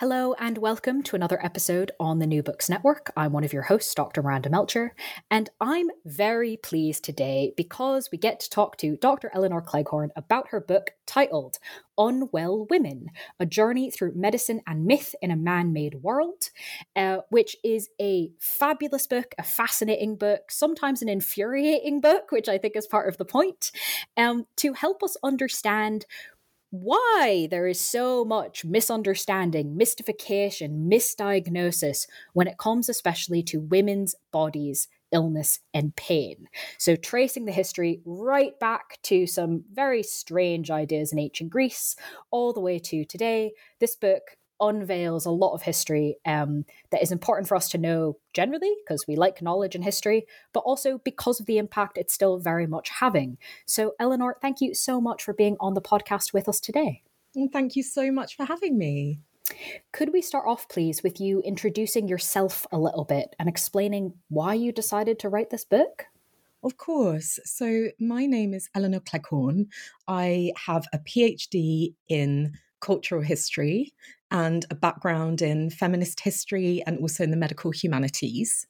Hello, and welcome to another episode on the New Books Network. I'm one of your hosts, Dr. Miranda Melcher, and I'm very pleased today because we get to talk to Dr. Elinor Cleghorn about her book titled Unwell Women A Journey Through Medicine and Myth in a Man Made World, uh, which is a fabulous book, a fascinating book, sometimes an infuriating book, which I think is part of the point, um, to help us understand why there is so much misunderstanding, mystification, misdiagnosis when it comes especially to women's bodies, illness, and pain. So, tracing the history right back to some very strange ideas in ancient Greece, all the way to today, this book unveils a lot of history um, that is important for us to know generally because we like knowledge and history, but also because of the impact it's still very much having. So, Elinor, thank you so much for being on the podcast with us today. And thank you so much for having me. Could we start off, please, with you introducing yourself a little bit and explaining why you decided to write this book? Of course. So, my name is Elinor Cleghorn. I have a PhD in cultural history and a background in feminist history and also in the medical humanities.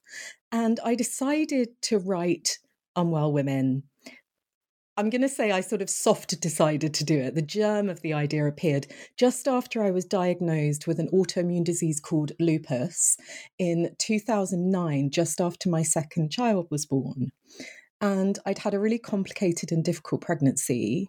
And I decided to write Unwell Women. I'm going to say I sort of soft decided to do it. The germ of the idea appeared just after I was diagnosed with an autoimmune disease called lupus in 2009, just after my second child was born. And I'd had a really complicated and difficult pregnancy.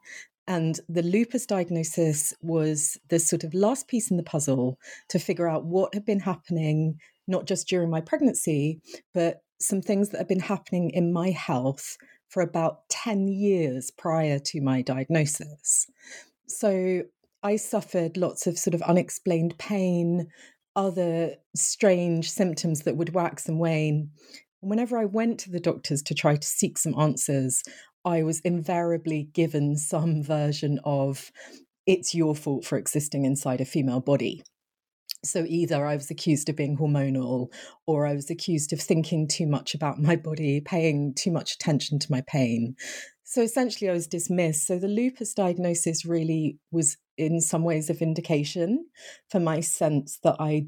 And the lupus diagnosis was the sort of last piece in the puzzle to figure out what had been happening, not just during my pregnancy, but some things that had been happening in my health for about 10 years prior to my diagnosis. So I suffered lots of sort of unexplained pain, other strange symptoms that would wax and wane. And whenever I went to the doctors to try to seek some answers, I was invariably given some version of it's your fault for existing inside a female body. So either I was accused of being hormonal or I was accused of thinking too much about my body, paying too much attention to my pain. So essentially, I was dismissed. So the lupus diagnosis really was, in some ways, a vindication for my sense that I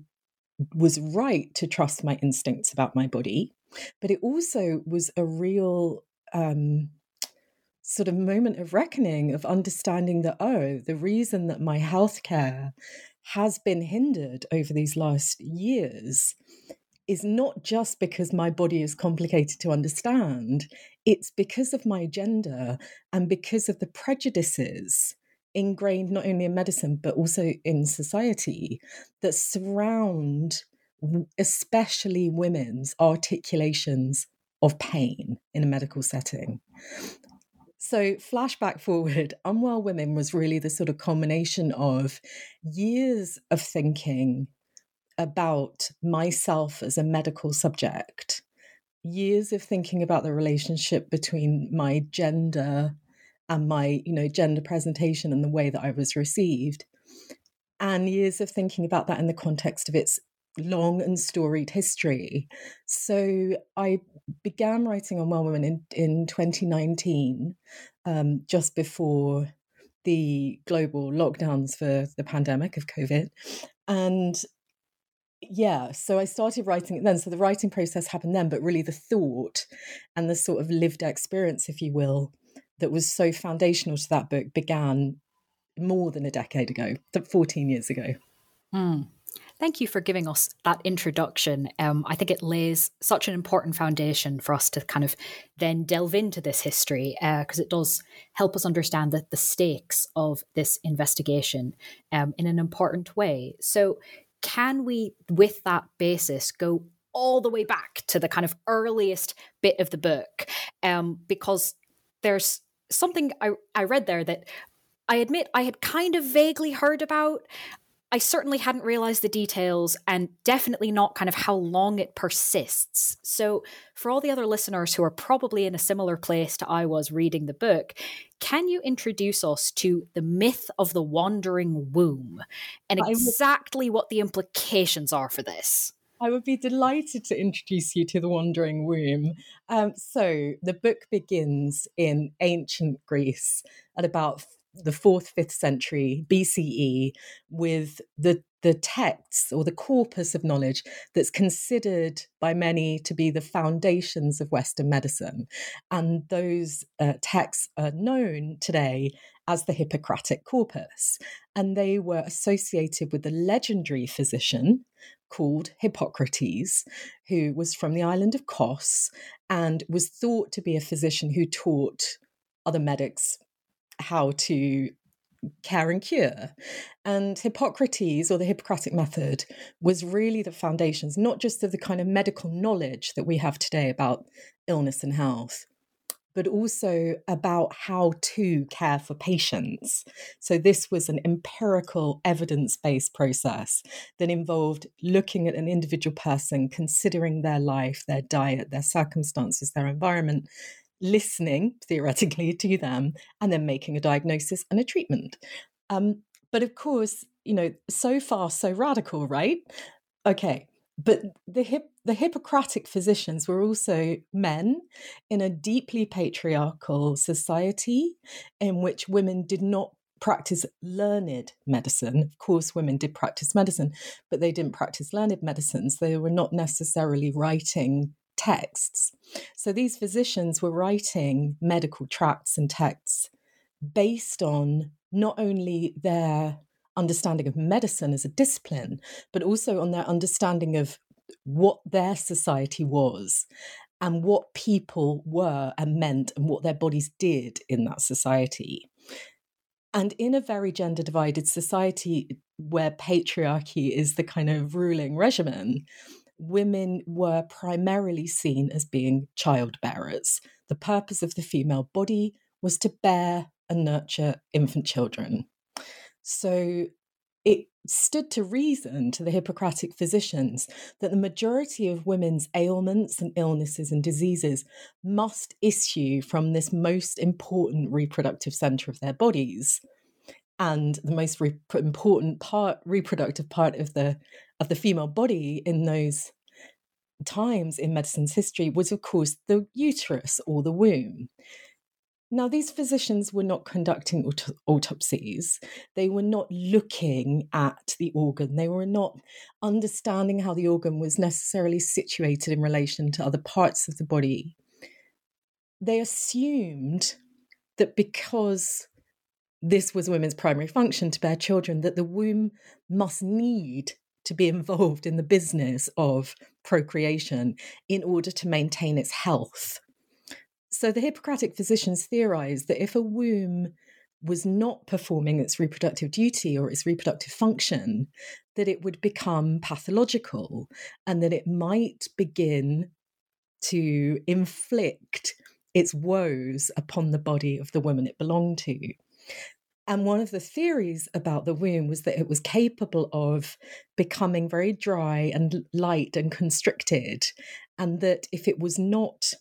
was right to trust my instincts about my body. But it also was a real um, sort of moment of reckoning of understanding that, oh, the reason that my healthcare has been hindered over these last years is not just because my body is complicated to understand, it's because of my gender and because of the prejudices ingrained not only in medicine but also in society that surround especially women's articulations of pain in a medical setting. So, flashback forward, Unwell Women was really the sort of culmination of years of thinking about myself as a medical subject, years of thinking about the relationship between my gender and my, you know, gender presentation and the way that I was received, and years of thinking about that in the context of its long and storied history. So I began writing Unwell Women in, in 2019, um, just before the global lockdowns for the pandemic of COVID. And yeah, so I started writing it then. So the writing process happened then, but really the thought and the sort of lived experience, if you will, that was so foundational to that book began more than a decade ago, 14 years ago. Mm. Thank you for giving us that introduction. Um, I think it lays such an important foundation for us to kind of then delve into this history because uh, it does help us understand the, the stakes of this investigation um, in an important way. So, can we, with that basis, go all the way back to the kind of earliest bit of the book? Um, because there's something I, I read there that I admit I had kind of vaguely heard about. I certainly hadn't realized the details and definitely not kind of how long it persists. So, for all the other listeners who are probably in a similar place to I was reading the book, can you introduce us to the myth of the wandering womb and exactly what the implications are for this? I would be delighted to introduce you to the Wandering Womb. Um, so, the book begins in ancient Greece at about the fourth, fifth century BCE with the the texts or the corpus of knowledge that's considered by many to be the foundations of Western medicine. And those uh, texts are known today as the Hippocratic corpus. And they were associated with the legendary physician called Hippocrates, who was from the island of Kos and was thought to be a physician who taught other medics how to care and cure. And Hippocrates, or the Hippocratic method, was really the foundations, not just of the kind of medical knowledge that we have today about illness and health, but also about how to care for patients. So, this was an empirical, evidence based process that involved looking at an individual person, considering their life, their diet, their circumstances, their environment, listening theoretically to them and then making a diagnosis and a treatment. Um, but of course, you know, so far so radical, right? Okay, but the hip, the Hippocratic physicians were also men in a deeply patriarchal society in which women did not practice learned medicine. Of course, women did practice medicine, but they didn't practice learned medicines. They were not necessarily writing texts. So these physicians were writing medical tracts and texts based on not only their understanding of medicine as a discipline, but also on their understanding of what their society was and what people were and meant and what their bodies did in that society. And in a very gender divided society where patriarchy is the kind of ruling regimen, women were primarily seen as being child bearers. The purpose of the female body was to bear and nurture infant children. So it stood to reason to the Hippocratic physicians that the majority of women's ailments and illnesses and diseases must issue from this most important reproductive center of their bodies. And the most re- important part, reproductive part of the of the female body in those times in medicine's history was, of course, the uterus or the womb. Now, these physicians were not conducting aut- autopsies. They were not looking at the organ. They were not understanding how the organ was necessarily situated in relation to other parts of the body. They assumed that because this was women's primary function to bear children, that the womb must need to be involved in the business of procreation in order to maintain its health. So the Hippocratic physicians theorized that if a womb was not performing its reproductive duty or its reproductive function, that it would become pathological and that it might begin to inflict its woes upon the body of the woman it belonged to. And one of the theories about the womb was that it was capable of becoming very dry and light and constricted, and that if it was not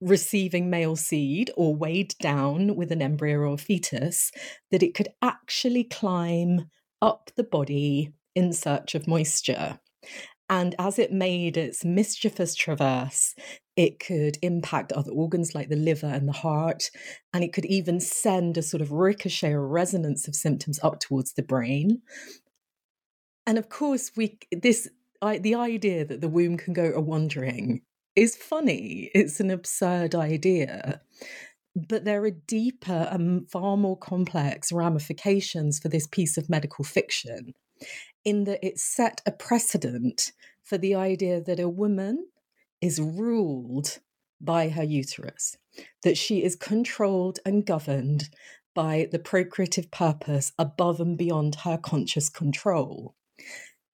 receiving male seed or weighed down with an embryo or fetus, that it could actually climb up the body in search of moisture. And as it made its mischievous traverse, it could impact other organs like the liver and the heart. And it could even send a sort of ricochet or resonance of symptoms up towards the brain. And of course, we this I, the idea that the womb can go a wandering is funny. It's an absurd idea. But there are deeper and far more complex ramifications for this piece of medical fiction in that it set a precedent for the idea that a woman is ruled by her uterus, that she is controlled and governed by the procreative purpose above and beyond her conscious control.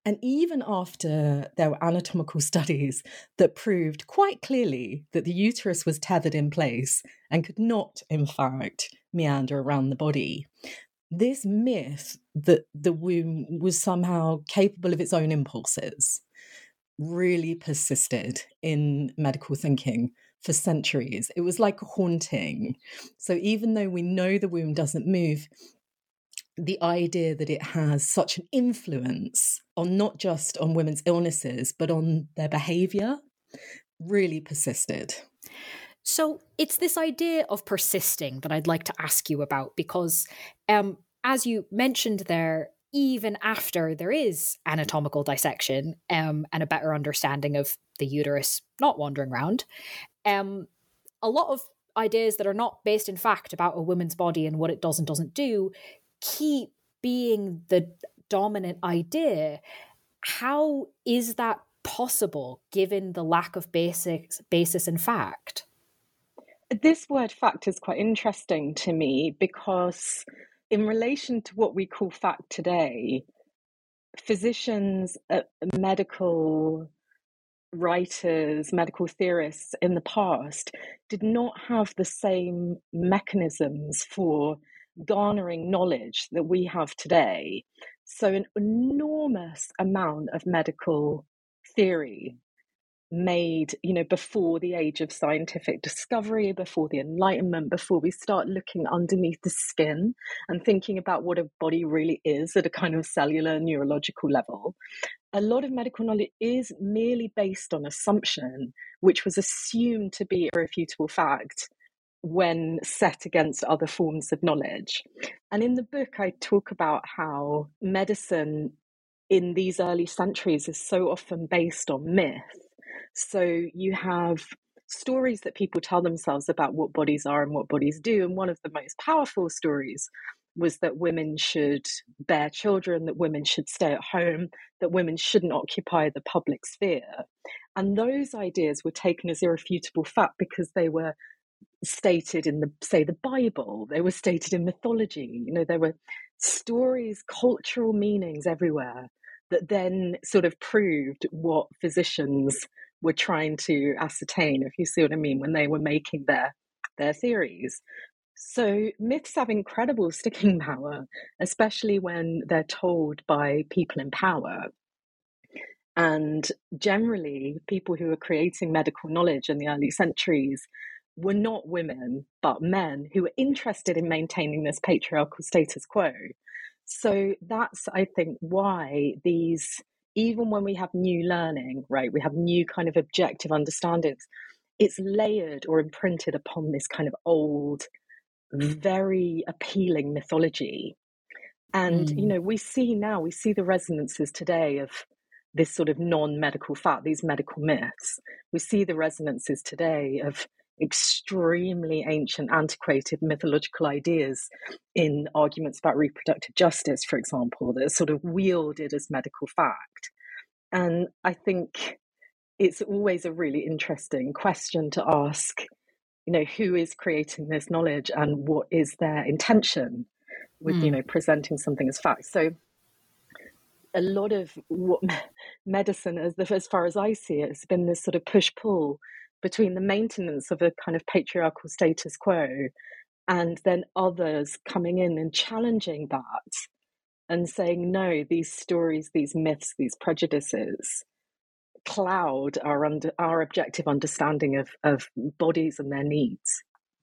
And even after there were anatomical studies that proved quite clearly that the uterus was tethered in place and could not, in fact, meander around the body. This myth that the womb was somehow capable of its own impulses really persisted in medical thinking for centuries. It was like haunting. So even though we know the womb doesn't move, the idea that it has such an influence on not just on women's illnesses, but on their behavior really persisted. So it's this idea of persisting that I'd like to ask you about because, um, as you mentioned there, even after there is anatomical dissection um, and a better understanding of the uterus not wandering around, um, a lot of ideas that are not based in fact about a woman's body and what it does and doesn't do keep being the dominant idea. How is that possible given the lack of basics, basis in fact? This word fact is quite interesting to me because in relation to what we call fact today, physicians, uh, medical writers, medical theorists in the past did not have the same mechanisms for garnering knowledge that we have today. So, an enormous amount of medical theory made, you know, before the age of scientific discovery, before the Enlightenment, before we start looking underneath the skin and thinking about what a body really is at a kind of cellular neurological level. A lot of medical knowledge is merely based on assumption, which was assumed to be irrefutable fact when set against other forms of knowledge. And in the book, I talk about how medicine in these early centuries is so often based on myth so you have stories that people tell themselves about what bodies are and what bodies do. And one of the most powerful stories was that women should bear children, that women should stay at home, that women shouldn't occupy the public sphere. And those ideas were taken as irrefutable fact because they were stated in the say the bible they were stated in mythology you know there were stories cultural meanings everywhere that then sort of proved what physicians were trying to ascertain, if you see what I mean, when they were making their their theories. So myths have incredible sticking power, especially when they're told by people in power. And generally, people who were creating medical knowledge in the early centuries were not women, but men who were interested in maintaining this patriarchal status quo. So that's, I think, why these even when we have new learning, right, we have new kind of objective understandings, it's layered or imprinted upon this kind of old, very appealing mythology. And, mm. you know, we see now, we see the resonances today of this sort of non medical fact, these medical myths. We see the resonances today of extremely ancient, antiquated mythological ideas in arguments about reproductive justice, for example, that are sort of wielded as medical fact. And I think it's always a really interesting question to ask you know who is creating this knowledge and what is their intention with mm. you hmm. know presenting something as fact so a lot of what medicine as the, as far as i see it has been this sort of push pull between the maintenance of a kind of patriarchal status quo and then others coming in and challenging that and saying, no, these stories, these myths, these prejudices cloud our under our objective understanding of of bodies and their needs.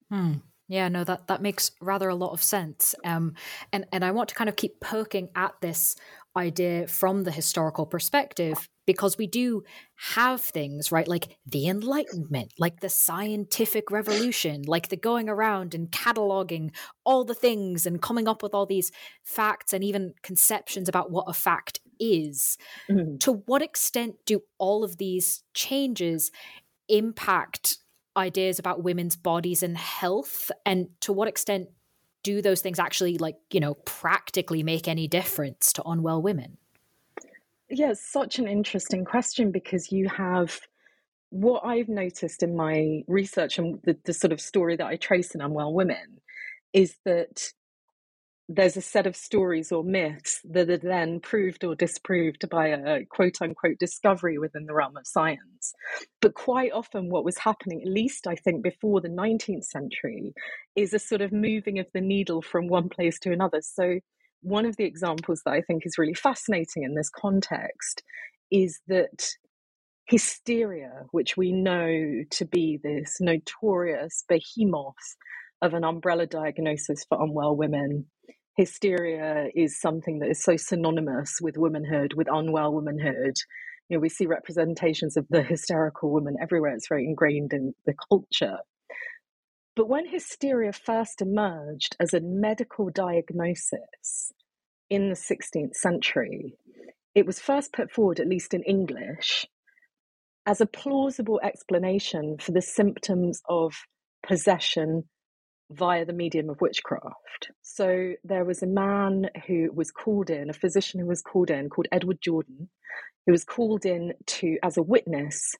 Hmm. Yeah, no, that that makes rather a lot of sense. Um, and and I want to kind of keep poking at this idea from the historical perspective because we do have things, right? Like the Enlightenment, like the scientific revolution, like the going around and cataloging all the things and coming up with all these facts and even conceptions about what a fact is. Mm-hmm. To what extent do all of these changes impact ideas about women's bodies and health? And to what extent do those things actually, like, you know, practically make any difference to unwell women? Yeah, it's such an interesting question because you have what I've noticed in my research and the, the sort of story that I trace in Unwell Women is that there's a set of stories or myths that are then proved or disproved by a quote unquote discovery within the realm of science. But quite often, what was happening, at least I think before the 19th century, is a sort of moving of the needle from one place to another. So, one of the examples that I think is really fascinating in this context is that hysteria, which we know to be this notorious behemoth of an umbrella diagnosis for unwell women, hysteria is something that is so synonymous with womanhood, with unwell womanhood. You know, we see representations of the hysterical woman everywhere. It's very ingrained in the culture. But when hysteria first emerged as a medical diagnosis in the 16th century, it was first put forward, at least in English, as a plausible explanation for the symptoms of possession via the medium of witchcraft. So there was a man who was called in, a physician who was called in, called Edward Jorden, who was called in to as a witness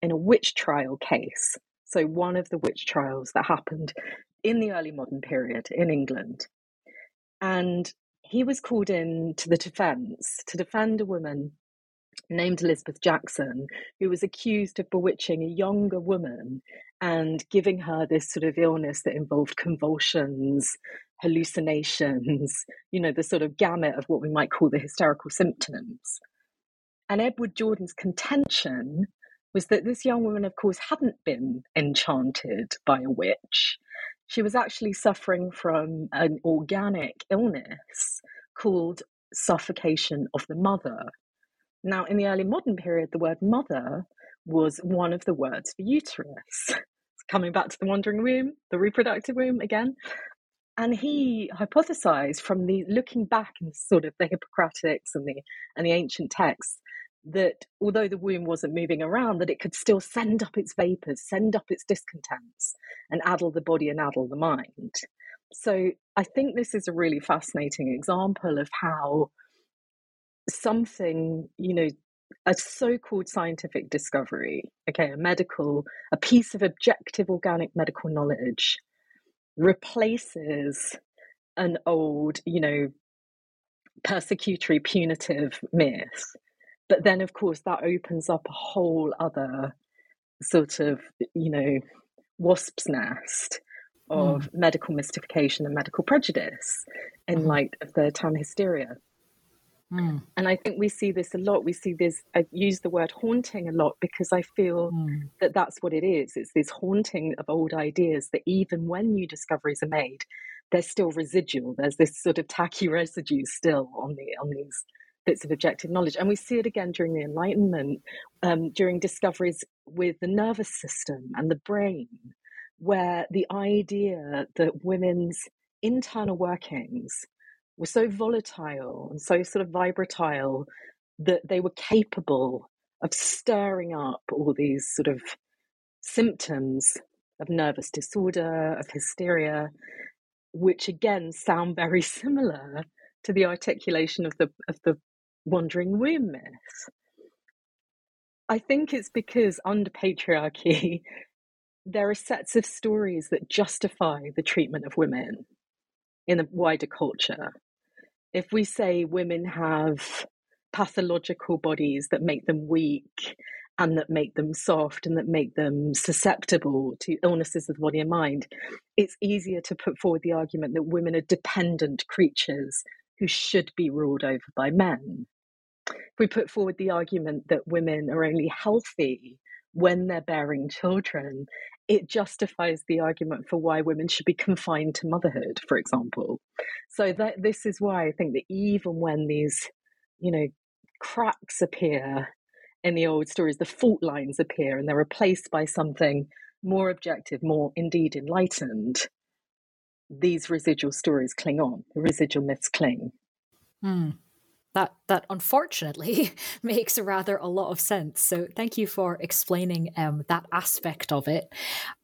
in a witch trial case. So one of the witch trials that happened in the early modern period in England. And he was called in to the defense to defend a woman named Elizabeth Jackson, who was accused of bewitching a younger woman and giving her this sort of illness that involved convulsions, hallucinations, you know, the sort of gamut of what we might call the hysterical symptoms. And Edward Jorden's contention was that this young woman, of course, hadn't been enchanted by a witch. She was actually suffering from an organic illness called suffocation of the mother. Now, in the early modern period, the word mother was one of the words for uterus. Coming back to the wandering womb, the reproductive womb again. And he hypothesized from the looking back in sort of the Hippocratics and the and the ancient texts that although the womb wasn't moving around, that it could still send up its vapors, send up its discontents, and addle the body and addle the mind. So I think this is a really fascinating example of how something, you know, a so-called scientific discovery, okay, a medical, a piece of objective organic medical knowledge replaces an old, you know, persecutory punitive myth. But then of course that opens up a whole other sort of, you know, wasp's nest of mm. medical mystification and medical prejudice in mm. light of the term hysteria. Mm. And I think we see this a lot. We see this, I use the word haunting a lot because I feel mm. that that's what it is. It's this haunting of old ideas that even when new discoveries are made, they're still residual. There's this sort of tacky residue still on the on these bits of objective knowledge. And we see it again during the Enlightenment, um, during discoveries with the nervous system and the brain, where the idea that women's internal workings were so volatile and so sort of vibratile that they were capable of stirring up all these sort of symptoms of nervous disorder, of hysteria, which again sound very similar to the articulation of the of the wandering womb myth. I think it's because under patriarchy, there are sets of stories that justify the treatment of women in the wider culture if we say women have pathological bodies that make them weak and that make them soft and that make them susceptible to illnesses of the body and mind, it's easier to put forward the argument that women are dependent creatures who should be ruled over by men. If we put forward the argument that women are only healthy when they're bearing children, it justifies the argument for why women should be confined to motherhood, for example. So that this is why I think that even when these, you know, cracks appear in the old stories, the fault lines appear and they're replaced by something more objective, more indeed enlightened, these residual stories cling on, the residual myths cling. Hmm that that unfortunately makes rather a lot of sense. So thank you for explaining um, that aspect of it.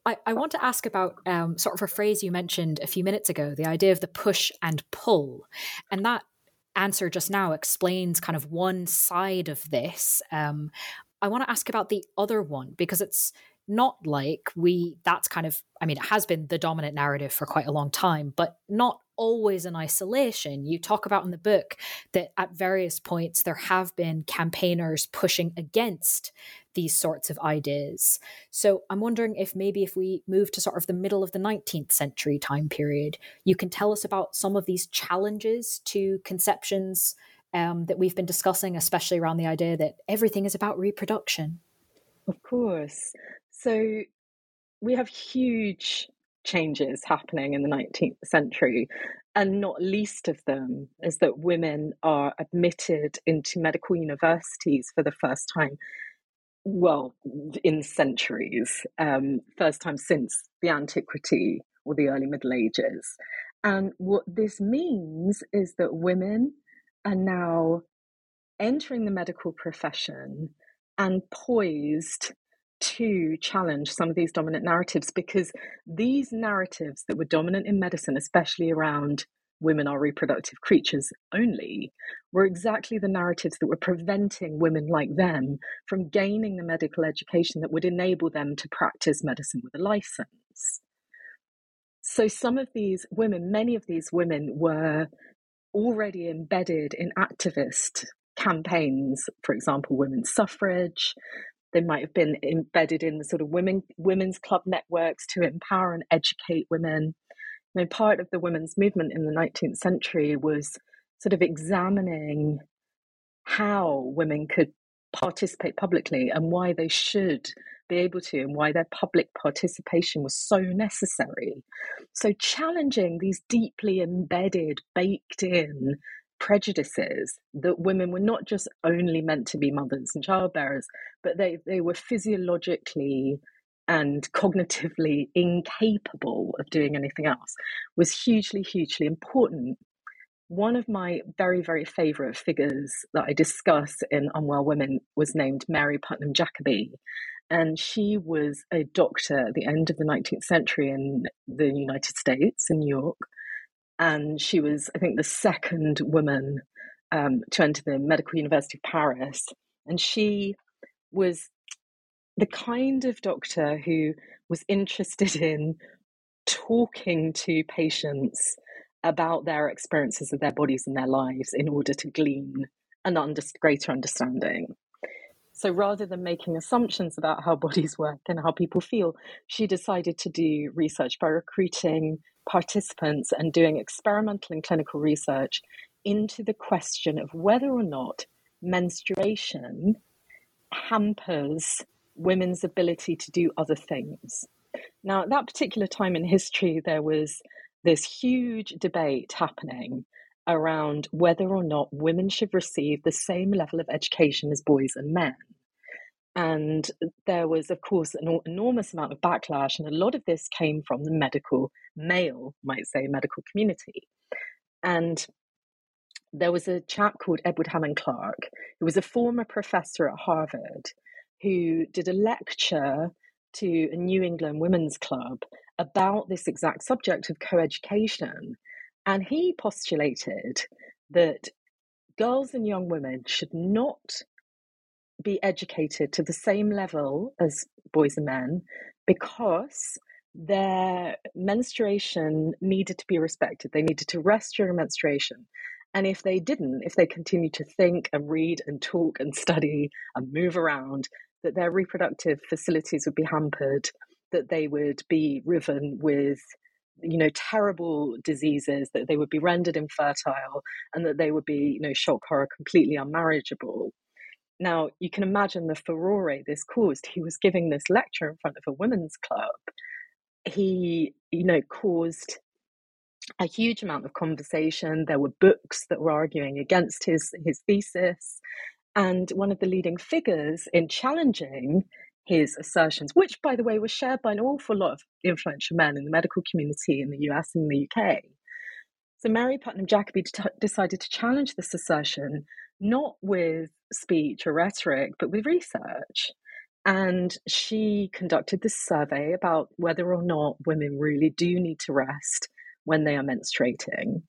I, I, want to ask about um, sort of a phrase you mentioned a few minutes ago, the idea of the push and pull, and that answer just now explains kind of one side of this. Um, I want to ask about the other one because it's not like we that's kind of i mean it has been the dominant narrative for quite a long time but not always in isolation. You talk about in the book that at various points there have been campaigners pushing against these sorts of ideas. So I'm wondering if maybe if we move to sort of the middle of the 19th century time period, you can tell us about some of these challenges to conceptions um, that we've been discussing, especially around the idea that everything is about reproduction. Of course. So we have huge changes happening in the 19th century. And not least of them is that women are admitted into medical universities for the first time, well, in centuries, um, first time since the antiquity or the early Middle Ages. And what this means is that women are now entering the medical profession and poised to challenge some of these dominant narratives because these narratives that were dominant in medicine, especially around women are reproductive creatures only, were exactly the narratives that were preventing women like them from gaining the medical education that would enable them to practice medicine with a license. So, some of these women, many of these women, were already embedded in activist campaigns, for example, women's suffrage, they might have been embedded in the sort of women women's club networks to empower and educate women. I mean, part of the women's movement in the 19th century was sort of examining how women could participate publicly and why they should be able to and why their public participation was so necessary. So, challenging these deeply embedded, baked in prejudices that women were not just only meant to be mothers and childbearers, but they, they were physiologically and cognitively incapable of doing anything else was hugely, hugely important. One of my very, very favourite figures that I discuss in Unwell Women was named Mary Putnam Jacobi. And she was a doctor at the end of the 19th century in the United States, in New York and she was, I think, the second woman um, to enter the Medical University of Paris. And she was the kind of doctor who was interested in talking to patients about their experiences of their bodies and their lives in order to glean an under- greater understanding. So rather than making assumptions about how bodies work and how people feel, she decided to do research by recruiting participants and doing experimental and clinical research into the question of whether or not menstruation hampers women's ability to do other things. Now, at that particular time in history, there was this huge debate happening around whether or not women should receive the same level of education as boys and men. And there was, of course, an enormous amount of backlash, and a lot of this came from the medical, male, might say, medical community. And there was a chap called Edward Hammond Clarke, who was a former professor at Harvard, who did a lecture to a New England Women's Club about this exact subject of coeducation. And he postulated that girls and young women should not be educated to the same level as boys and men because their menstruation needed to be respected. They needed to rest during menstruation. And if they didn't, if they continued to think and read and talk and study and move around, that their reproductive facilities would be hampered, that they would be riven with you know terrible diseases that they would be rendered infertile and that they would be you know shock horror completely unmarriageable now, you can imagine the furore this caused. He was giving this lecture in front of a women's club. He, you know, caused a huge amount of conversation. There were books that were arguing against his, his thesis. And one of the leading figures in challenging his assertions, which, by the way, was shared by an awful lot of influential men in the medical community in the US and the UK. So Mary Putnam Jacobi t- decided to challenge this assertion not with speech or rhetoric, but with research. And she conducted this survey about whether or not women really do need to rest when they are menstruating.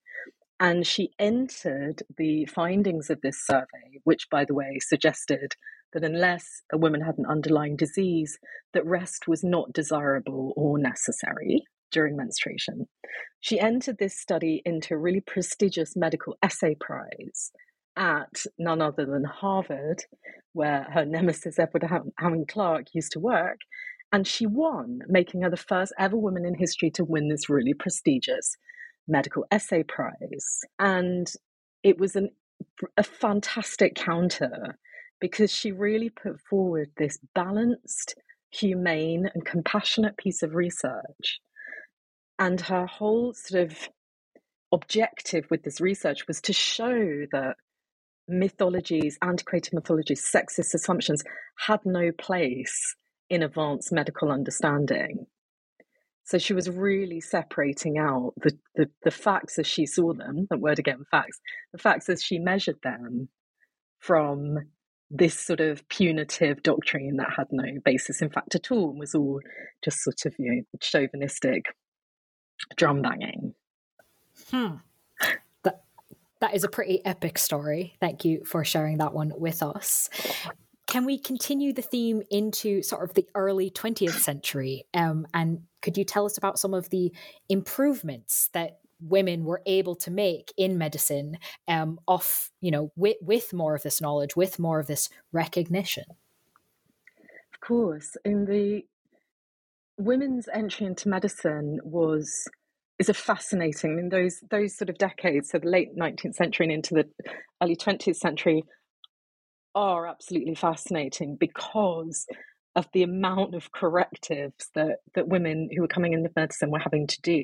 And she entered the findings of this survey, which, by the way, suggested that unless a woman had an underlying disease, that rest was not desirable or necessary. during menstruation. She entered this study into a really prestigious medical essay prize at none other than Harvard, where her nemesis Edward Howing Clarke used to work. And she won, making her the first ever woman in history to win this really prestigious medical essay prize. And it was an, a fantastic counter because she really put forward this balanced, humane, and compassionate piece of research. And her whole sort of objective with this research was to show that mythologies, antiquated mythologies, sexist assumptions had no place in advanced medical understanding. So she was really separating out the, the, the facts as she saw them, that word again, facts, the facts as she measured them from this sort of punitive doctrine that had no basis in fact at all and was all just sort of, you know, chauvinistic drum banging. Hmm. That, is a pretty epic story. Thank you for sharing that one with us. Can we continue the theme into sort of the early 20th century? Um, and could you tell us about some of the improvements that women were able to make in medicine um, off, you know, with, with more of this knowledge, with more of this recognition? Of course. In the women's entry into medicine was is a fascinating. I mean, those those sort of decades, so the late 19th century and into the early 20th century, are absolutely fascinating because of the amount of correctives that that women who were coming into medicine were having to do.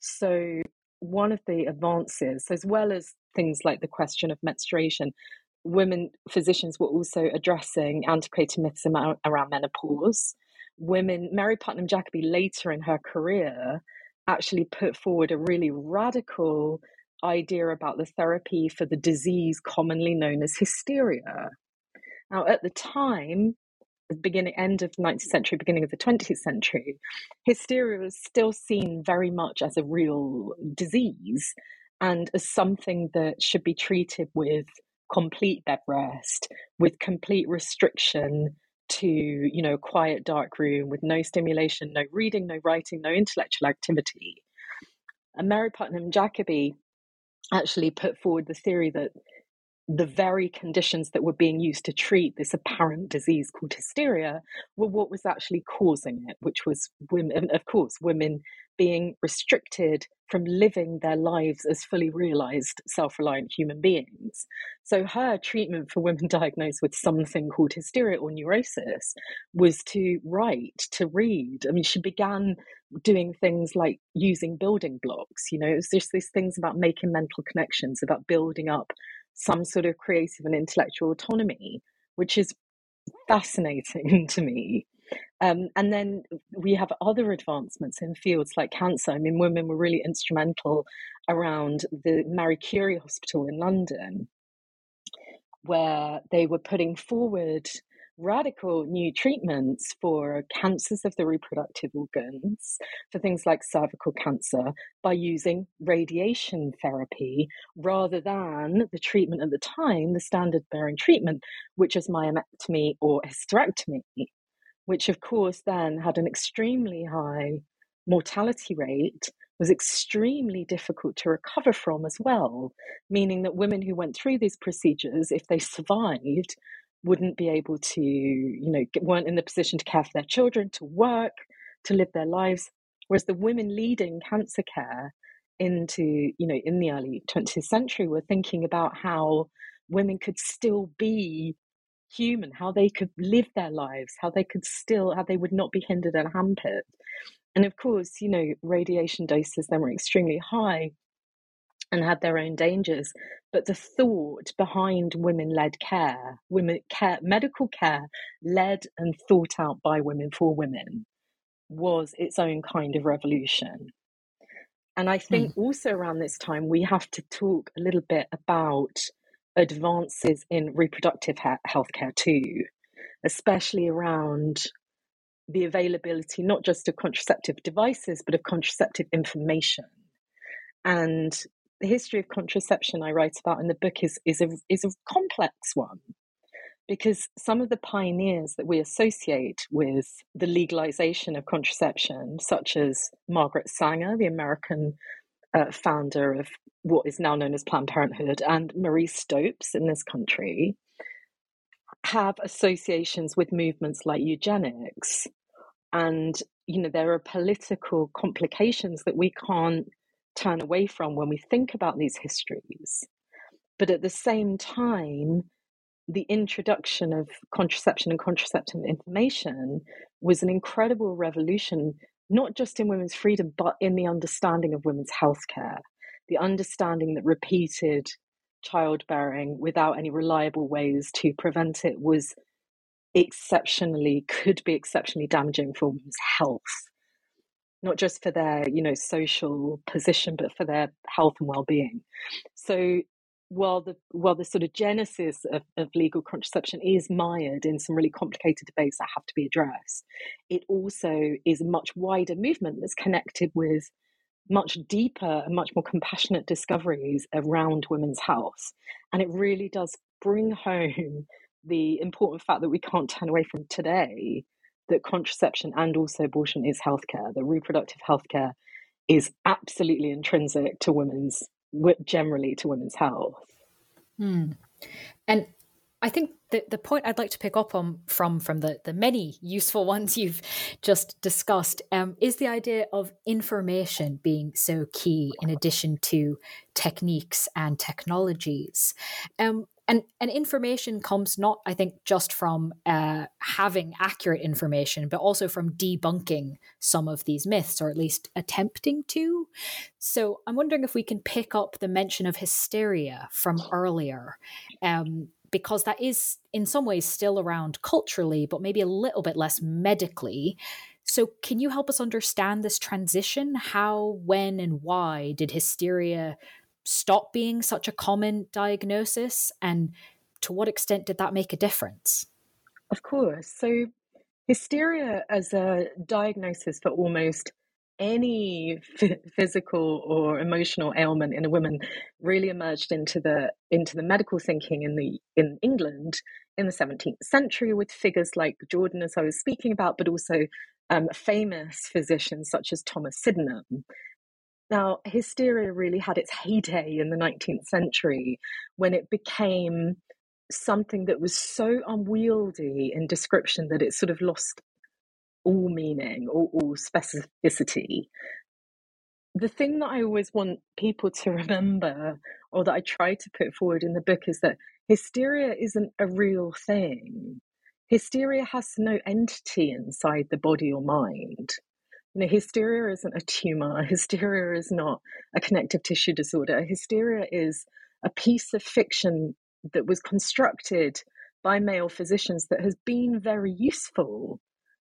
So one of the advances, as well as things like the question of menstruation, women physicians were also addressing antiquated myths around menopause. Women, Mary Putnam Jacobi later in her career actually put forward a really radical idea about the therapy for the disease commonly known as hysteria. Now, at the time, the beginning end of the 19th century, beginning of the 20th century, hysteria was still seen very much as a real disease and as something that should be treated with complete bed rest, with complete restriction to, you know, a quiet dark room with no stimulation, no reading, no writing, no intellectual activity. And Mary Putnam Jacobi actually put forward the theory that the very conditions that were being used to treat this apparent disease called hysteria were what was actually causing it, which was women, of course, women being restricted from living their lives as fully realized self reliant human beings. So, her treatment for women diagnosed with something called hysteria or neurosis was to write, to read. I mean, she began doing things like using building blocks. You know, it was just these things about making mental connections, about building up some sort of creative and intellectual autonomy, which is fascinating to me. Um, and then we have other advancements in fields like cancer. I mean, women were really instrumental around the Marie Curie Hospital in London, where they were putting forward radical new treatments for cancers of the reproductive organs, for things like cervical cancer, by using radiation therapy rather than the treatment at the time, the standard bearing treatment, which is myomectomy or hysterectomy, which of course then had an extremely high mortality rate was extremely difficult to recover from as well, meaning that women who went through these procedures, if they survived, wouldn't be able to, you know, get, weren't in the position to care for their children, to work, to live their lives. Whereas the women leading cancer care into, you know, in the early 20th century were thinking about how women could still be human, how they could live their lives, how they could still, how they would not be hindered and hampered. And of course, you know, radiation doses then were extremely high and had their own dangers. But the thought behind women led care, women care, medical care led and thought out by women for women was its own kind of revolution. And I think mm. also around this time, we have to talk a little bit about advances in reproductive he- healthcare too, especially around the availability not just of contraceptive devices, but of contraceptive information. And the history of contraception I write about in the book is is a is a complex one. because some of the pioneers that we associate with the legalization of contraception, such as Margaret Sanger, the American uh, founder of what is now known as Planned Parenthood, and Marie Stopes in this country, have associations with movements like eugenics. And, you know, there are political complications that we can't turn away from when we think about these histories. But at the same time, the introduction of contraception and contraceptive information was an incredible revolution, not just in women's freedom, but in the understanding of women's healthcare, the understanding that repeated childbearing without any reliable ways to prevent it was exceptionally, could be exceptionally damaging for women's health. Not just for their, you know, social position, but for their health and well-being. So while the while the sort of genesis of, of legal contraception is mired in some really complicated debates that have to be addressed, it also is a much wider movement that's connected with much deeper and much more compassionate discoveries around women's health. And it really does bring home the important fact that we can't turn away from today that contraception and also abortion is healthcare, that reproductive healthcare is absolutely intrinsic to women's generally to women's health. Hmm. And I think the, the point I'd like to pick up on from from the, the many useful ones you've just discussed um, is the idea of information being so key in addition to techniques and technologies. Um, and and information comes not i think just from uh, having accurate information but also from debunking some of these myths or at least attempting to. So i'm wondering if we can pick up the mention of hysteria from earlier um, because that is in some ways still around culturally but maybe a little bit less medically. So can you help us understand this transition? How when and why did hysteria stop being such a common diagnosis? And to what extent did that make a difference? Of course. So, hysteria as a diagnosis for almost any f- physical or emotional ailment in a woman really emerged into the into the medical thinking in the in England in the 17th century with figures like Jorden as I was speaking about but also um, famous physicians such as Thomas Sydenham now, hysteria really had its heyday in the 19th century when it became something that was so unwieldy in description that it sort of lost all meaning or all specificity. The thing that I always want people to remember, or that I try to put forward in the book, is that hysteria isn't a real thing. Hysteria has no entity inside the body or mind. You know, hysteria isn't a tumor. Hysteria is not a connective tissue disorder. Hysteria is a piece of fiction that was constructed by male physicians that has been very useful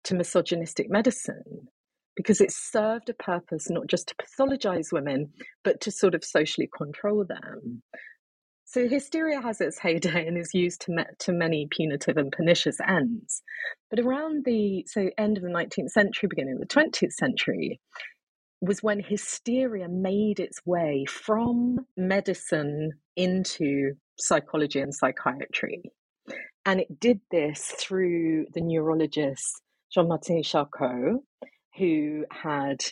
to misogynistic medicine because it served a purpose not just to pathologize women, but to sort of socially control them. So hysteria has its heyday and is used to, to many punitive and pernicious ends. But around the so end of the 19th century, beginning of the 20th century, was when hysteria made its way from medicine into psychology and psychiatry. And it did this through the neurologist Jean Martin Charcot, who had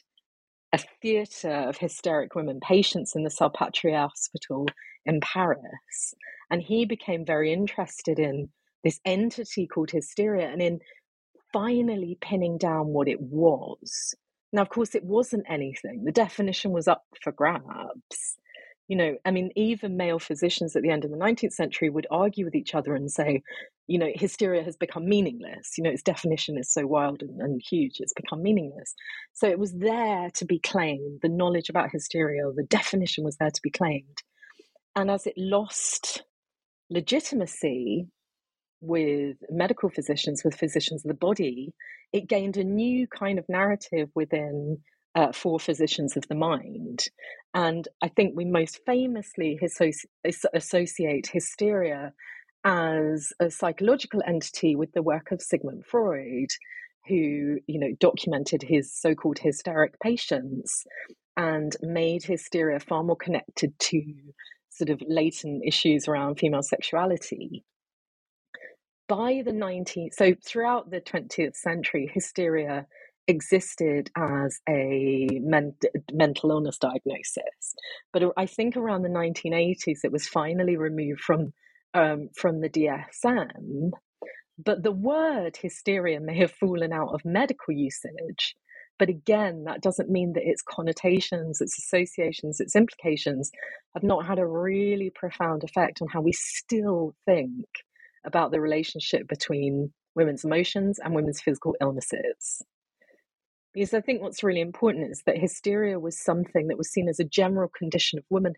a theatre of hysteric women patients in the Salpêtrière Hospital in Paris. And he became very interested in this entity called hysteria and in finally pinning down what it was. Now, of course, it wasn't anything. The definition was up for grabs. You know, I mean, even male physicians at the end of the 19th century would argue with each other and say, you know, hysteria has become meaningless. You know, its definition is so wild and, and huge, it's become meaningless. So it was there to be claimed. The knowledge about hysteria, the definition was there to be claimed. And as it lost legitimacy with medical physicians, with physicians of the body, it gained a new kind of narrative within uh, for physicians of the mind. And I think we most famously associate hysteria as a psychological entity with the work of Sigmund Freud, who you know documented his so-called hysteric patients and made hysteria far more connected to sort of latent issues around female sexuality. by the 19th, so throughout the 20th century, hysteria existed as a men- mental illness diagnosis. But I think around the 1980s, it was finally removed from um, from the DSM. But the word hysteria may have fallen out of medical usage. But again, that doesn't mean that its connotations, its associations, its implications have not had a really profound effect on how we still think about the relationship between women's emotions and women's physical illnesses. Because I think what's really important is that hysteria was something that was seen as a general condition of womanhood.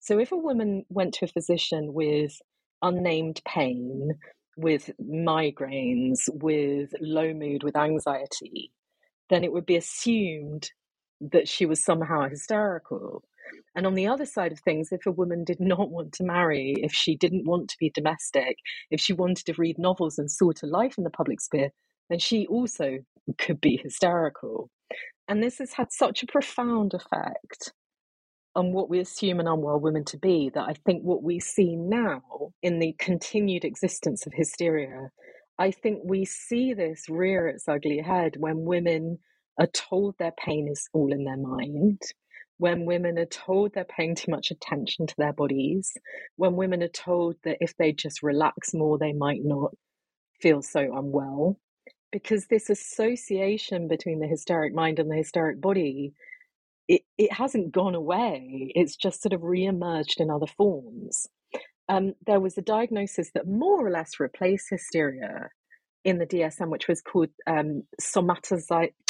So if a woman went to a physician with unnamed pain, with migraines, with low mood, with anxiety, then it would be assumed that she was somehow hysterical. And on the other side of things, if a woman did not want to marry, if she didn't want to be domestic, if she wanted to read novels and sought a life in the public sphere, then she also could be hysterical. And this has had such a profound effect on what we assume an unwell woman to be that I think what we see now in the continued existence of hysteria, I think we see this rear its ugly head when women are told their pain is all in their mind, when women are told they're paying too much attention to their bodies, when women are told that if they just relax more, they might not feel so unwell. Because this association between the hysteric mind and the hysteric body it, it hasn't gone away. It's just sort of re-emerged in other forms um, there was a diagnosis that more or less replaced hysteria in the dsm which was called um, somatization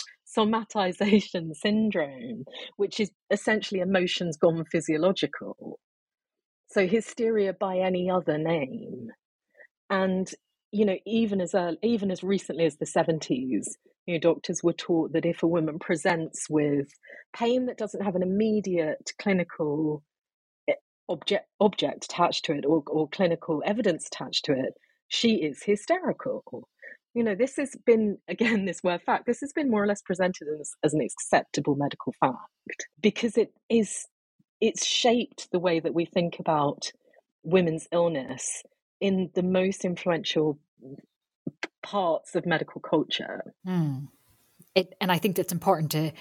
syndrome which is essentially emotions gone physiological. So hysteria by any other name. And you know, even as early, even as recently as the 70s, you know, doctors were taught that if a woman presents with pain that doesn't have an immediate clinical object object attached to it or, or clinical evidence attached to it, she is hysterical. You know, this has been again this word fact. This has been more or less presented as, as an acceptable medical fact because it is it's shaped the way that we think about women's illness in the most influential parts of medical culture. Mm. It, and I think it's important to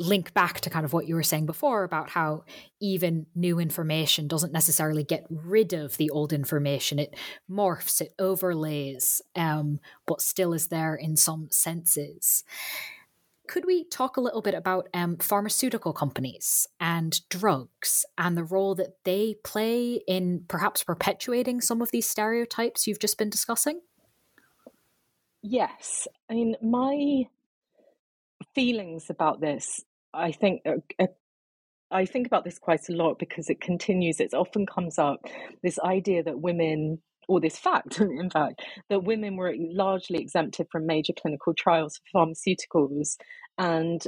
link back to kind of what you were saying before about how even new information doesn't necessarily get rid of the old information. It morphs, it overlays, um, but still is there in some senses. Could we talk a little bit about um, pharmaceutical companies and drugs and the role that they play in perhaps perpetuating some of these stereotypes you've just been discussing? Yes. I mean, my feelings about this, I think, I think about this quite a lot because it continues, it often comes up this idea that women or this fact, in fact, that women were largely exempted from major clinical trials for pharmaceuticals. And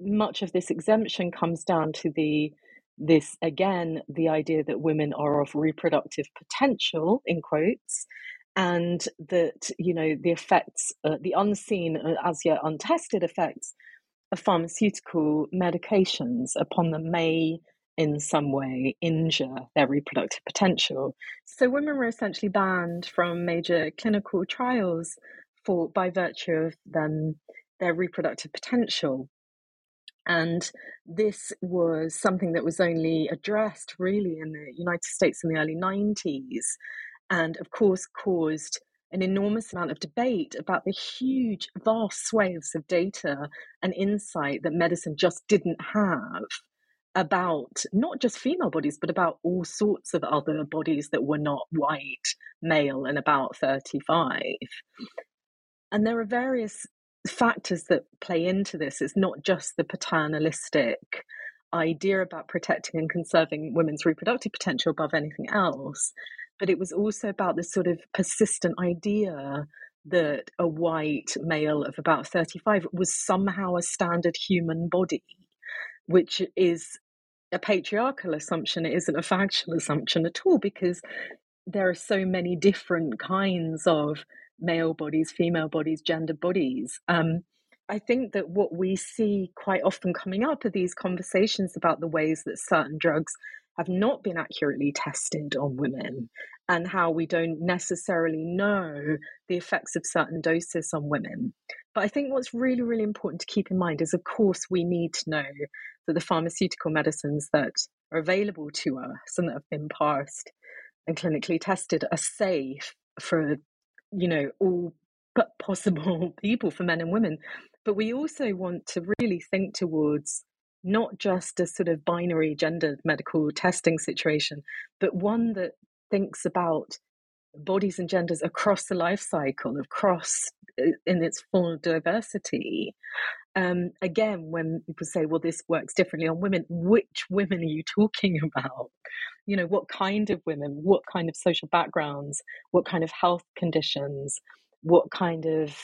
much of this exemption comes down to the this again the idea that women are of reproductive potential in quotes and that you know the effects uh, the unseen uh, as yet untested effects pharmaceutical medications upon them may in some way injure their reproductive potential. So women were essentially banned from major clinical trials for by virtue of them their reproductive potential. And this was something that was only addressed really in the United States in the early 90s, and of course caused an enormous amount of debate about the huge, vast swathes of data and insight that medicine just didn't have about not just female bodies, but about all sorts of other bodies that were not white, male, and about 35. And there are various factors that play into this. It's not just the paternalistic idea about protecting and conserving women's reproductive potential above anything else, but it was also about this sort of persistent idea that a white male of about 35 was somehow a standard human body which is a patriarchal assumption. It isn't a factual assumption at all because there are so many different kinds of male bodies, female bodies, gender bodies. Um, I think that what we see quite often coming up are these conversations about the ways that certain drugs have not been accurately tested on women and how we don't necessarily know the effects of certain doses on women. But I think what's really, really important to keep in mind is, of course, we need to know that the pharmaceutical medicines that are available to us and that have been passed and clinically tested are safe for, you know, all but possible people for men and women. But we also want to really think towards not just a sort of binary gendered medical testing situation, but one that thinks about bodies and genders across the life cycle, across uh, in its full diversity. Um, again, when people say, well, this works differently on women, which women are you talking about? You know, what kind of women, what kind of social backgrounds, what kind of health conditions, what kind of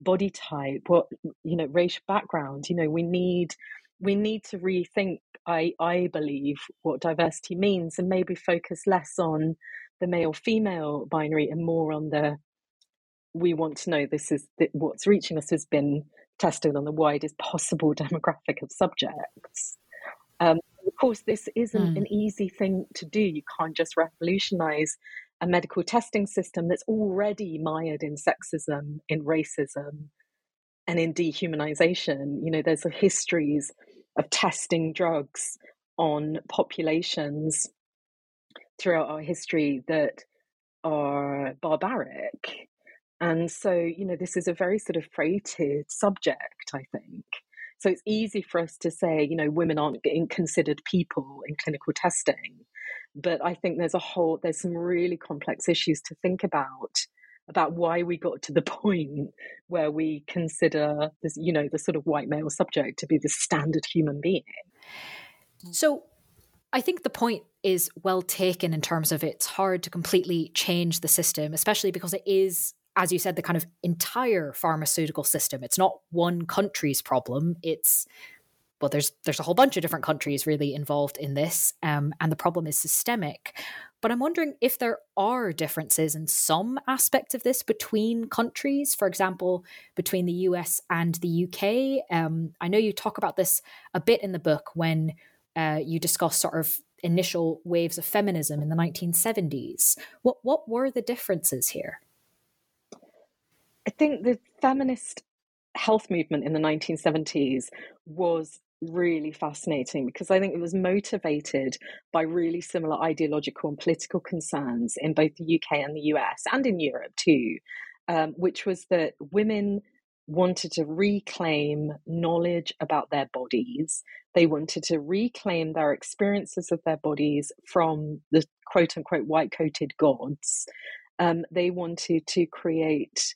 body type, what, you know, racial background? You know, we need we need to rethink i i believe what diversity means and maybe focus less on the male female binary and more on the we want to know this is what's reaching us has been tested on the widest possible demographic of subjects. Um, of course this isn't mm. an easy thing to do. You can't just revolutionize a medical testing system that's already mired in sexism in racism and in dehumanization. You know there's a histories of testing drugs on populations throughout our history that are barbaric. And so, you know, this is a very sort of freighted subject, I think. So it's easy for us to say, you know, women aren't getting considered people in clinical testing. But I think there's a whole, there's some really complex issues to think about about why we got to the point where we consider this, you know, the sort of white male subject to be the standard human being. So I think the point is well taken in terms of it's hard to completely change the system, especially because it is, as you said, the kind of entire pharmaceutical system. It's not one country's problem. It's well, there's there's a whole bunch of different countries really involved in this, um, and the problem is systemic. But I'm wondering if there are differences in some aspects of this between countries, for example, between the US and the UK. Um, I know you talk about this a bit in the book when uh, you discuss sort of initial waves of feminism in the 1970s. What what were the differences here? I think the feminist health movement in the 1970s was really fascinating because I think it was motivated by really similar ideological and political concerns in both the UK and the US and in Europe too, um, which was that women wanted to reclaim knowledge about their bodies. They wanted to reclaim their experiences of their bodies from the quote unquote white coated gods. Um, they wanted to create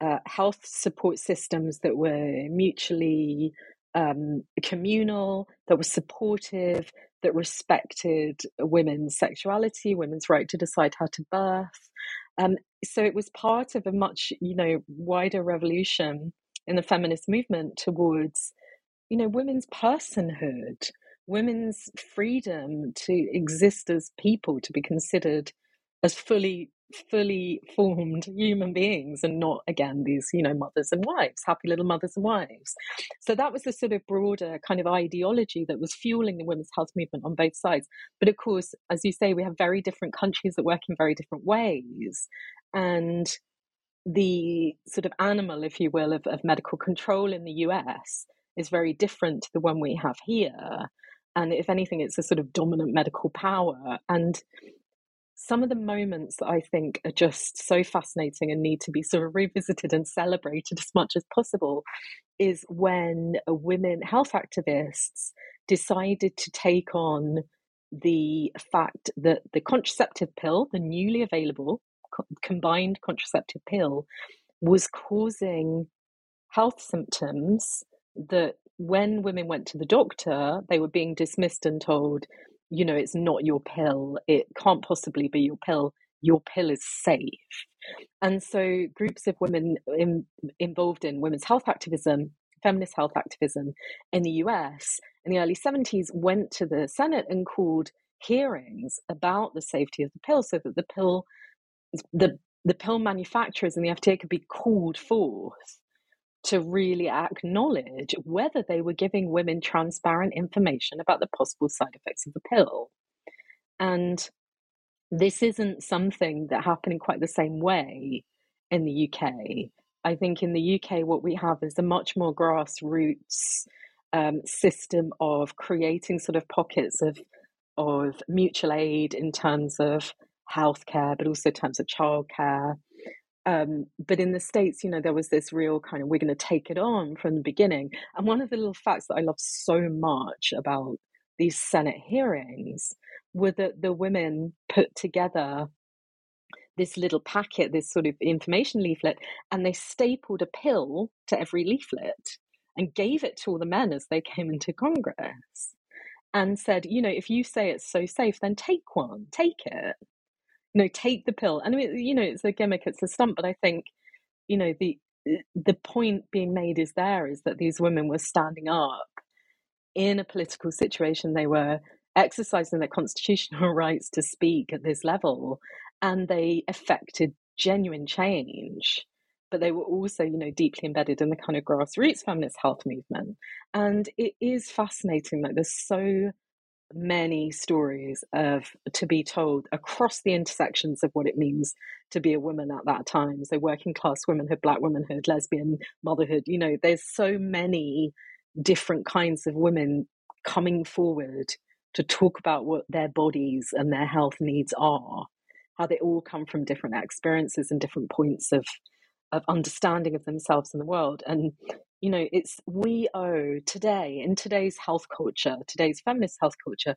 uh, health support systems that were mutually um, communal, that was supportive, that respected women's sexuality, women's right to decide how to birth. Um, so it was part of a much, you know, wider revolution in the feminist movement towards, you know, women's personhood, women's freedom to exist as people, to be considered as fully fully formed human beings and not again these you know mothers and wives happy little mothers and wives. So that was the sort of broader kind of ideology that was fueling the women's health movement on both sides. But of course as you say we have very different countries that work in very different ways. And the sort of animal if you will of, of medical control in the us is very different to the one we have here. And if anything it's a sort of dominant medical power. And some of the moments that I think are just so fascinating and need to be sort of revisited and celebrated as much as possible is when women health activists decided to take on the fact that the contraceptive pill, the newly available co- combined contraceptive pill, was causing health symptoms that when women went to the doctor, they were being dismissed and told, you know, it's not your pill. It can't possibly be your pill. Your pill is safe. And so groups of women in, involved in women's health activism, feminist health activism in the US in the early 70s went to the Senate and called hearings about the safety of the pill so that the pill the the pill manufacturers and the FDA could be called forth to really acknowledge whether they were giving women transparent information about the possible side effects of the pill. And this isn't something that happened in quite the same way in the UK. I think in the UK, what we have is a much more grassroots um, system of creating sort of pockets of of mutual aid in terms of healthcare, but also in terms of childcare. Um, but in the States, you know, there was this real kind of we're going to take it on from the beginning. And one of the little facts that I love so much about these Senate hearings were that the women put together this little packet, this sort of information leaflet, and they stapled a pill to every leaflet and gave it to all the men as they came into Congress and said, you know, if you say it's so safe, then take one, take it. Know, take the pill. And I mean, you know, it's a gimmick, it's a stunt, but I think, you know, the the point being made is there is that these women were standing up in a political situation. They were exercising their constitutional rights to speak at this level, and they affected genuine change but they were also, you know, deeply embedded in the kind of grassroots feminist health movement. And it is fascinating that there's so many stories of to be told across the intersections of what it means to be a woman at that time. So working class womanhood, black womanhood, lesbian motherhood, you know, there's so many different kinds of women coming forward to talk about what their bodies and their health needs are, how they all come from different experiences and different points of of understanding of themselves in the world and you know it's we owe today in today's health culture today's feminist health culture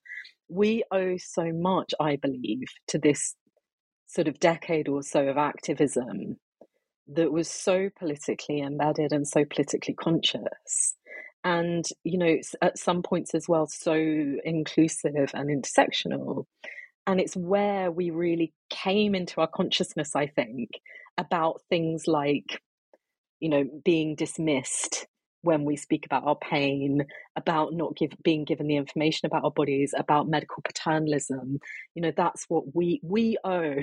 we owe so much i believe to this sort of decade or so of activism that was so politically embedded and so politically conscious. And you know at some points as well so inclusive and intersectional. And it's where we really came into our consciousness i think about things like, you know, being dismissed when we speak about our pain, about not give, being given the information about our bodies, about medical paternalism. You know, that's what we we owe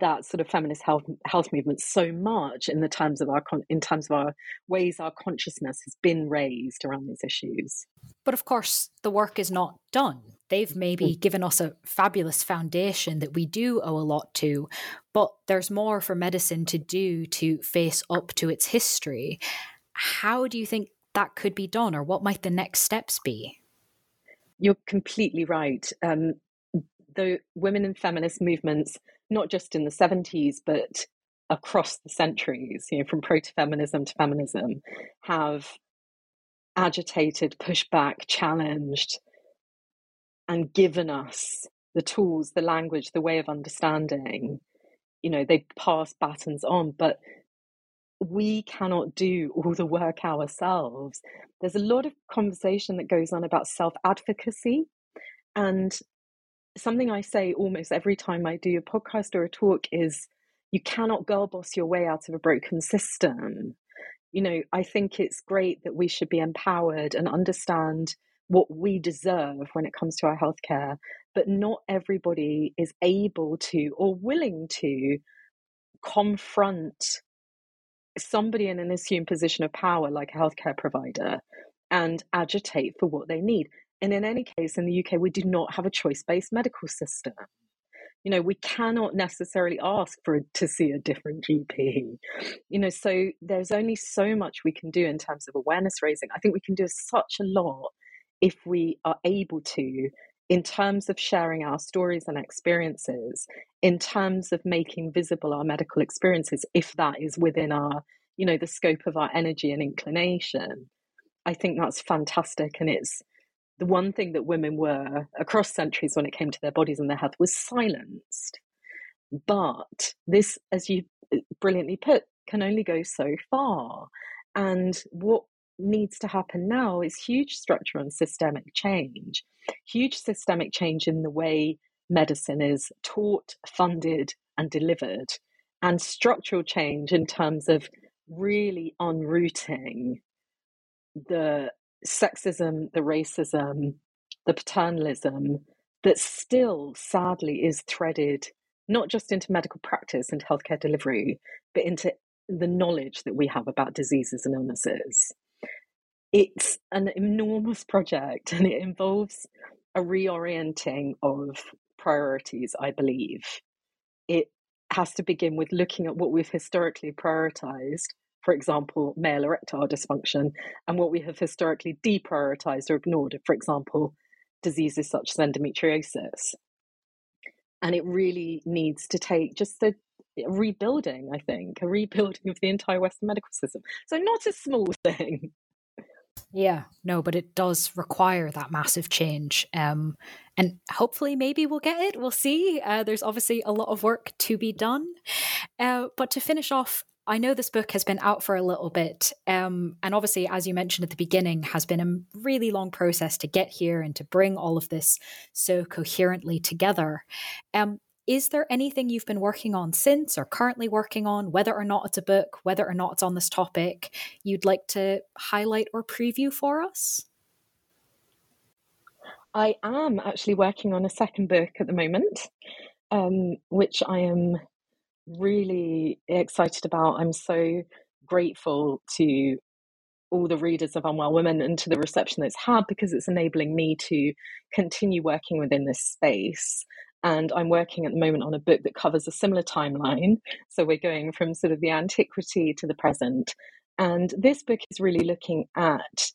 that sort of feminist health health movement so much in the terms of our in terms of our ways our consciousness has been raised around these issues. But of course, the work is not done. They've maybe mm. given us a fabulous foundation that we do owe a lot to, but there's more for medicine to do to face up to its history. How do you think that could be done, or what might the next steps be? You're completely right. Um, the women and feminist movements not just in the 70s, but across the centuries, you know, from proto feminism to feminism, have agitated, pushed back, challenged, and given us the tools, the language, the way of understanding. You know, they pass batons on, but we cannot do all the work ourselves. There's a lot of conversation that goes on about self advocacy. And something I say almost every time I do a podcast or a talk is you cannot girl boss your way out of a broken system. You know, I think it's great that we should be empowered and understand what we deserve when it comes to our healthcare, but not everybody is able to or willing to confront somebody in an assumed position of power like a healthcare provider and agitate for what they need. And in any case, in the UK, we do not have a choice based medical system. You know, we cannot necessarily ask for to see a different GP. You know, so there's only so much we can do in terms of awareness raising. I think we can do such a lot if we are able to in terms of sharing our stories and experiences, in terms of making visible our medical experiences, if that is within our, you know, the scope of our energy and inclination. I think that's fantastic. And it's the one thing that women were across centuries when it came to their bodies and their health was silenced. But this, as you uh, brilliantly put, can only go so far. And what needs to happen now is huge structural and systemic change, huge systemic change in the way medicine is taught, funded, and delivered, and structural change in terms of really unrooting the sexism, the racism, the paternalism that still sadly is threaded not just into medical practice and healthcare delivery, but into the knowledge that we have about diseases and illnesses. It's an enormous project and it involves a reorienting of priorities, I believe, it has to begin with looking at what we've historically prioritized, for example, male erectile dysfunction, and what we have historically deprioritized or ignored, for example, diseases such as endometriosis. And it really needs to take just a, a rebuilding, I think, a rebuilding of the entire Western medical system. So, not a small thing. Yeah, no, but it does require that massive change. Um, and hopefully, maybe we'll get it. We'll see. Uh, there's obviously a lot of work to be done. Uh, but to finish off, I know this book has been out for a little bit. Um, and obviously, as you mentioned at the beginning, has been a really long process to get here and to bring all of this so coherently together. Um, is there anything you've been working on since or currently working on, whether or not it's a book, whether or not it's on this topic, you'd like to highlight or preview for us? I am actually working on a second book at the moment, um, which I am really excited about. I'm so grateful to all the readers of Unwell Women and to the reception that it's had because it's enabling me to continue working within this space and I'm working at the moment on a book that covers a similar timeline. So we're going from sort of the antiquity to the present. And this book is really looking at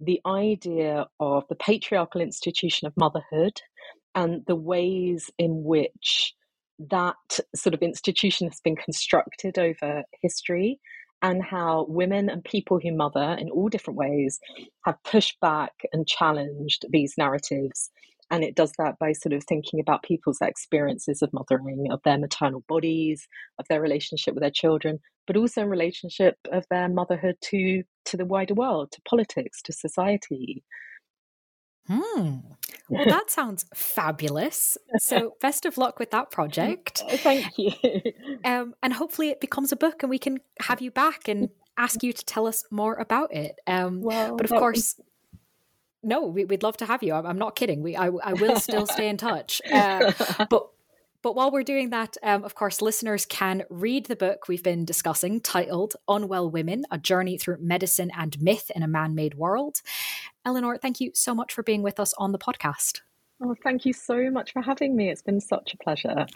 the idea of the patriarchal institution of motherhood and the ways in which that sort of institution has been constructed over history and how women and people who mother in all different ways have pushed back and challenged these narratives and it does that by sort of thinking about people's experiences of mothering, of their maternal bodies, of their relationship with their children, but also in relationship of their motherhood to to the wider world, to politics, to society. Hmm. Well, that sounds fabulous. So, best of luck with that project. Thank you. Um, and hopefully, it becomes a book, and we can have you back and ask you to tell us more about it. Um, well, but of course, no, we, would love to have you. I'm, I'm not kidding. We, I, I will still stay in touch. Uh, but but while we're doing that, um, of course, listeners can read the book we've been discussing titled Unwell Women A Journey Through Medicine and Myth in a Man Made World. Elinor, thank you so much for being with us on the podcast. Oh, thank you so much for having me. It's been such a pleasure.